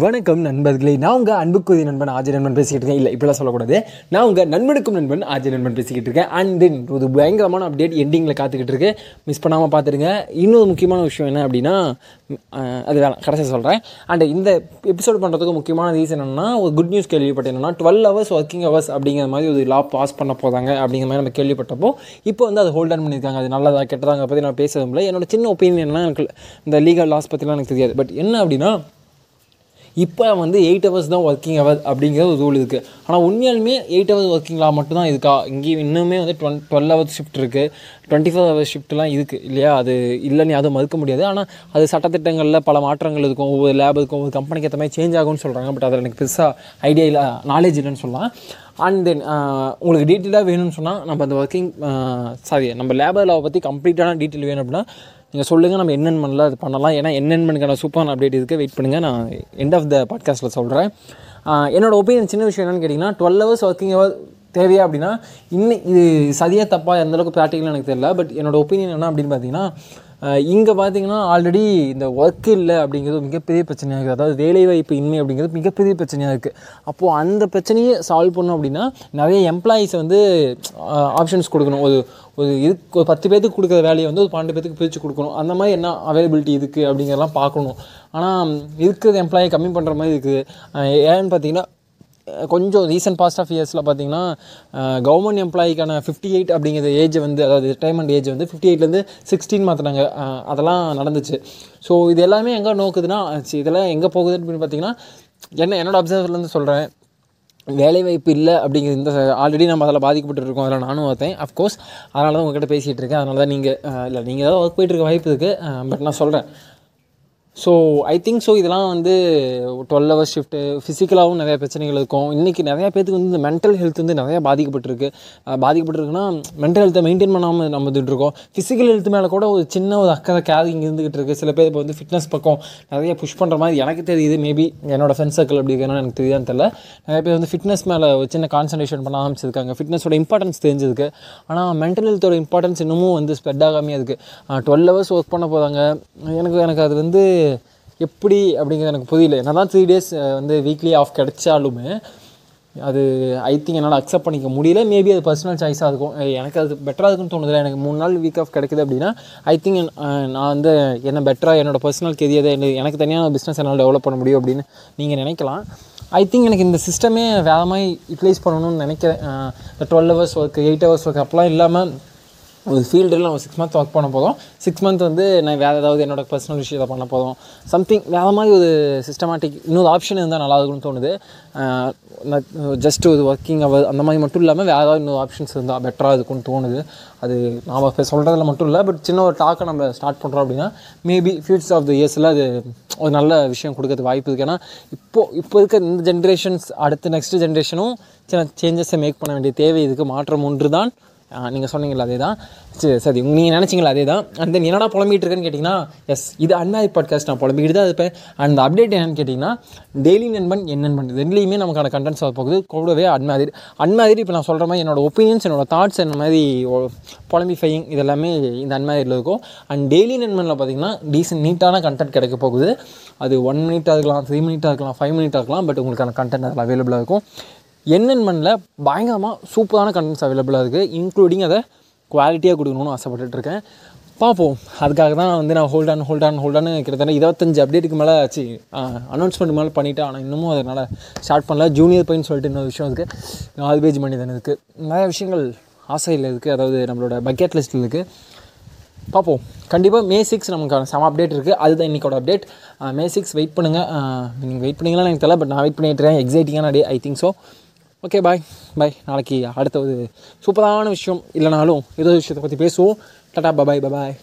வணக்கம் நண்பர்களே. நான் உங்கள் அன்புக்குரிய நண்பன் ஆஜய் நண்பன் பேசிக்கிட்டு இருக்கேன். இல்லை இப்படிலாம் சொல்லக்கூடாது. நான் உங்கள் நண்பனுக்கும் நண்பன் ஆஜய் நண்பன் பேசிக்கிட்டு இருக்கேன். அண்ட் தென் ஒரு பயங்கரமான அப்டேட் எண்டிங்கில் காத்துக்கிட்டு இருக்கு. மிஸ் பண்ணாமல் பார்த்துருங்க இன்னொரு முக்கியமான விஷயம் என்ன அப்படின்னா அது வேணாம் கடைசியாக சொல்கிறேன் அண்ட் இந்த எபிசோட் பண்ணுறதுக்கு முக்கியமான ரீசன் என்னன்னா ஒரு குட் நியூஸ் கேள்விப்பட்டேன். என்னன்னா டுவெல் ஹவர்ஸ் ஒர்க்கிங் ஹவர்ஸ் அப்படிங்கிற மாதிரி ஒரு லா பாஸ் பண்ண போதாங்க அப்படிங்கிற மாதிரி நம்ம கேள்விப்பட்டப்போ இப்போ வந்து அது ஹோல்ட் ஆன் பண்ணியிருக்காங்க. அது நல்லதாக கெட்டதாங்க பற்றி நான் பேசுறதும் இல்லை. என்னோட சின்ன ஒப்பீனியன் எனக்கு இந்த லீகல் லாஸ் பற்றிலாம் எனக்கு தெரியாது. பட் என்ன அப்படின்னா இப்போ வந்து எயிட் ஹவர்ஸ் தான் ஒர்க்கிங் ஹவர் அப்படிங்கிற ஒரு ரூல் இருக்குது ஆனால் உண்மையாலுமே எயிட் ஹவர்ஸ் ஒர்க்கிங்லா மட்டும்தான் இருக்கா? இங்கேயும் இன்னுமே வந்து டுவெல் டுவெல் ஹவர்ஸ் ஷிஃப்ட் இருக்குது டுவெண்ட்டி ஃபோர் ஹவர்ஸ் ஷிஃப்ட்லாம் இருக்குது இல்லையா? அது இல்லைன்னு அதுவும் மறுக்க முடியாது. ஆனால் அது சட்டத்திட்டங்களில் பல மாற்றங்கள் இருக்கும். ஒவ்வொரு லேப் இருக்கும் ஒவ்வொரு கம்பெனிக்கு ஏற்ற மாதிரி சேஞ்ச் ஆகும்னு சொல்கிறாங்க பட் அதில் எனக்கு பெருசாக ஐடியா இல்லை நாலேஜ் இல்லைன்னு சொல்லலாம். அண்ட் தென் உங்களுக்கு டீட்டெயிலாக வேணும்னு சொன்னால் நம்ம அந்த ஒர்க்கிங் சாரி நம்ம லேபர் லாவை பற்றி கம்ப்ளீட்டான டீட்டெயில் வேணும் அப்படின்னா நீங்கள் சொல்லுங்கள் நம்ம என்னென்ன பண்ணலாம் அது பண்ணலாம். ஏன்னா என்னென்னக்கான சூப்பரான அப்டேட் இருக்குது வெயிட் பண்ணுங்கள் நான் எண்ட் ஆஃப் த பாட்காஸ்ட்டில் சொல்கிறேன் என்னோட ஒப்பீனியன் சின்ன விஷயம் என்னென்னு கேட்டிங்கன்னா டுவெல் ஹவர்ஸ் ஒர்க்கிங் ஹவர் தேவையா அப்படின்னா இன்னும் இது சதியாக தப்பாக எந்தளவுக்கு ப்ராக்டிக்கலாக எனக்கு தெரியல பட் என்னோட ஒப்பீனியன் என்ன அப்படின்னு பார்த்தீங்கன்னா இங்கே பார்த்தீங்கன்னா ஆல்ரெடி இந்த ஒர்க் இல்லை அப்படிங்கிறது மிகப்பெரிய பிரச்சனையாக இருக்குது அதாவது வேலைவாய்ப்பு இன்மை அப்படிங்கிறது மிகப்பெரிய பிரச்சனையாக இருக்குது அப்போது அந்த பிரச்சனையை சால்வ் பண்ணோம் அப்படின்னா நிறைய எம்ப்ளாயீஸ் வந்து ஆப்ஷன்ஸ் கொடுக்கணும். ஒரு ஒரு இது ஒரு பத்து பேத்துக்கு கொடுக்குற வேலையை வந்து ஒரு பன்னெண்டு பேத்துக்கு பிரித்து கொடுக்கணும். அந்த மாதிரி என்ன அவைலபிலிட்டி இருக்குது அப்படிங்கிறலாம் பார்க்கணும். ஆனால் இருக்கிற எம்ப்ளாயை கம்மி பண்ணுற மாதிரி இருக்குது. ஏன்னு பார்த்தீங்கன்னா கொஞ்சம் ரீசன்ட் பாஸ்ட் ஆஃப் இயர்ஸில் பார்த்தீங்கன்னா கவர்மெண்ட் எம்ப்ளாய்க்கான ஃபிஃப்டி எயிட் அப்படிங்கிற ஏஜ் வந்து அதாவது ரிட்டைர்மெண்ட் ஏஜ் வந்து ஃபிஃப்டி எயிட்லேருந்து சிக்ஸ்டீன் மாற்றினாங்க அதெல்லாம் நடந்துச்சு. ஸோ இது எல்லாமே எங்கே நோக்குதுன்னா இதெல்லாம் எங்கே போகுது அப்படின்னு பார்த்தீங்கன்னா என்ன என்னோட அப்சர்வர்லேருந்து சொல்கிறேன் வேலைவாய்ப்பு இல்லை அப்படிங்கிற இந்த ஆல்ரெடி நம்ம அதில் பாதிக்கப்பட்டு இருக்கோம் அதில் நானும் பார்த்தேன் அஃப்கோர்ஸ் அதனால தான் உங்ககிட்ட பேசிகிட்டு இருக்கேன். அதனால தான் நீங்கள் இல்லை நீங்கள் ஏதாவது ஒர்க் போயிட்டு இருக்க வாய்ப்பு இருக்குது பட் நான் சொல்கிறேன் ஸோ ஐ திங்க் ஸோ இதெல்லாம் வந்து டுவெல் ஹவர் ஷிஃப்ட்டு ஃபிசிக்கலாகவும் நிறையா பிரச்சனைகள் இருக்கும். இன்றைக்கி நிறையா பேத்துக்கு வந்து இந்த மென்டல் ஹெல்த் வந்து நிறையா பாதிக்கப்பட்டிருக்கு. பாதிக்கப்பட்டிருக்குன்னா மென்டல் ஹெல்த்தை மெயின்டைன் பண்ணாமல் நம்ம இருக்கோம். ஃபிசிக்கல் ஹெல்த் மேலே கூட ஒரு சின்ன ஒரு அக்கறை கேரிங் இருந்துகிட்டு இருக்குது சில பேர் இப்போ வந்து ஃபிட்னஸ் பக்கம் நிறைய புஷ் பண்ணுற மாதிரி எனக்கு தெரியுது. மேபி என்னோடய ஃப்ரெண்ட் சர்க்கிள் அப்படி இருக்கணும் எனக்கு தெரியாதுன்னு தெரியல. நிறைய பேர் வந்து ஃபிட்னஸ் மேலே ஒரு சின்ன கான்சன்ட்ரேஷன் பண்ண ஆரம்பிச்சிருக்காங்க. ஃபிட்னஸோட இம்பார்ட்டன்ஸ் தெரிஞ்சிருக்கு. ஆனால் மென்டல் ஹெல்த்தோட இம்பார்ட்டன்ஸ் இன்னமும் வந்து ஸ்ப்ரெட் ஆகாமே இருக்குது டுவெல் ஹவர்ஸ் ஒர்க் பண்ண போகிறாங்க எனக்கு எனக்கு அது வந்து எப்படி அப்படிங்கிறது எனக்கு புரியல. என்ன தான் த்ரீ டேஸ் வந்து வீக்லி ஆஃப் கிடைச்சாலுமே அது ஐ திங்க் என்னால் அக்செப்ட் பண்ணிக்க முடியல. மேபி அது பர்சனல் சாய்ஸாக இருக்கும். எனக்கு அது பெட்டராக இருக்குன்னு தோணுதில்ல எனக்கு மூணு நாள் வீக் ஆஃப் கிடைக்குது அப்படின்னா ஐ திங்க் நான் வந்து என்ன பெட்டராக என்னோடய பர்சனல் கெரியர் எனக்கு தனியான பிஸ்னஸ் என்னால் டெவலப் பண்ண முடியும் அப்படின்னு நீங்கள் நினைக்கலாம். ஐ திங்க் எனக்கு இந்த சிஸ்டமே வேறு மாதிரி யூட்டிலைஸ் பண்ணணும்னு நினைக்கிறேன். இந்த twelve hours work eight hours work அப்போலாம் இல்லாமல் ஒரு ஃபீல்டில் நம்ம சிக்ஸ் மந்த் ஒர்க் பண்ண போதும் சிக்ஸ் மந்த் வந்து நான் வேறு ஏதாவது என்னோட பர்சனல் விஷயத்தை பண்ண போதும் சம்திங் வேறு மாதிரி ஒரு சிஸ்டமேட்டிக் இன்னொரு ஆப்ஷன் இருந்தால் நல்லா இருக்கும்னு தோணுது. ஜஸ்ட் ஒரு ஒர்க்கிங் அவர் அந்த மாதிரி மட்டும் இல்லாமல் வேறு ஏதாவது இன்னொரு ஆப்ஷன்ஸ் இருந்தால் பெட்டராக இருக்கும்னு தோணுது. அது நாம் இப்போ சொல்கிறதுல மட்டும் இல்லை பட் சின்ன ஒரு டாக்கை நம்ம ஸ்டார்ட் பண்ணுறோம் அப்படின்னா மேபி ஃபியூச்சர் ஆஃப் த இயர்ஸில் அது ஒரு நல்ல விஷயம் கொடுக்கறதுக்கு வாய்ப்பு இருக்குது ஏன்னா இப்போது இப்போ இருக்க இந்த ஜென்ரேஷன்ஸ் அடுத்த நெக்ஸ்ட் ஜென்ரேஷனும் சின்ன சேஞ்சஸை மேக் பண்ண வேண்டிய தேவை இதுக்கு மாற்றம் ஒன்று தான் நீங்கள் சொன்னீங்களா அதே தான் சரி சரி நீங்கள் நினச்சிங்களா அதே தான் அண்ட் தென் என்னடா புலம்பிகிட்டு இருக்கேன்னு கேட்டிங்கன்னா எஸ் இது அன்மேரிட் பாட்காஸ்ட் நான் புலம்பிக்கிட்டு தான் இருப்பேன். அந்த அப்டேட் என்னென்னு கேட்டிங்கன்னா டெய்லி நண்பன் என் நண்பன் ரெண்டுலேயுமே நமக்கான கண்டென்ட்ஸ் வர போகுது. கூடவே அன்மாதிரி அன்மாதிரி இப்போ நான் சொல்கிற மாதிரி என்னோட ஒப்பீனியன்ஸ் என்னோட தாட்ஸ் என்ன மாதிரி புலம்பிஃபையிங் இதெல்லாமே இந்த அன்மாதிரியில் இருக்கும். அண்ட் டெய்லி நண்பனில் பார்த்தீங்கன்னா டீசென்ட் நீட்டான கண்டென்ட் கிடைக்க போகுது. அது ஒன் மினிட்டாக இருக்கலாம் த்ரீ மினிட்டாக இருக்கலாம் ஃபைவ் மினிட்டாக இருக்கலாம் பட் உங்களுக்கான கண்டென்ட் அதில் அவைலபிளாக இருக்கும். என்என்மனில் பயங்கரமாக சூப்பரான கண்டென்ட்ஸ் அவைலபிளாக இருக்குது இன்க்ளூடிங் அதை குவாலிட்டியாக கொடுக்கணும்னு ஆசைப்பட்டுருக்கேன் பார்ப்போம். அதுக்காக தான் வந்து நான் hold on hold on hold on கிட்டத்தட்ட இருபத்தஞ்சு அப்டேட்டுக்கு மேலே ஆச்சு. அனௌன்ஸ்மெண்ட் மேலே பண்ணிவிட்டேன் ஆனால் இன்னமும் அதனால் ஸ்டார்ட் பண்ணல. ஜூனியர் பையன் சொல்லிட்டு இன்னொரு விஷயம் இருக்குது நாலு பேஜ் மனிதன் இருக்குது நிறைய விஷயங்கள் ஆசையில் இருக்குது அதாவது நம்மளோட பக்கெட் லிஸ்ட்டில் இருக்குது பார்ப்போம். கண்டிப்பாக மே சிக்ஸ் நமக்கு செம அப்டேட் இருக்குது அதுதான் இன்றைக்கோட அப்டேட் மே சிக்ஸ் வெயிட் பண்ணுங்கள் நீங்கள் வெயிட் பண்ணிங்களா? எனக்கு தெரியல. பட் நான் வெயிட் பண்ணிட்டு இருக்கேன். எக்ஸைட்டிங்கான day I think so okay bye bye நாளைக்கு அடுத்த ஒரு சூப்பரான விஷயம் இல்லைனாலும் ஏதோ விஷயத்தை பற்றி பேசுவோம். Tata bye bye bye bye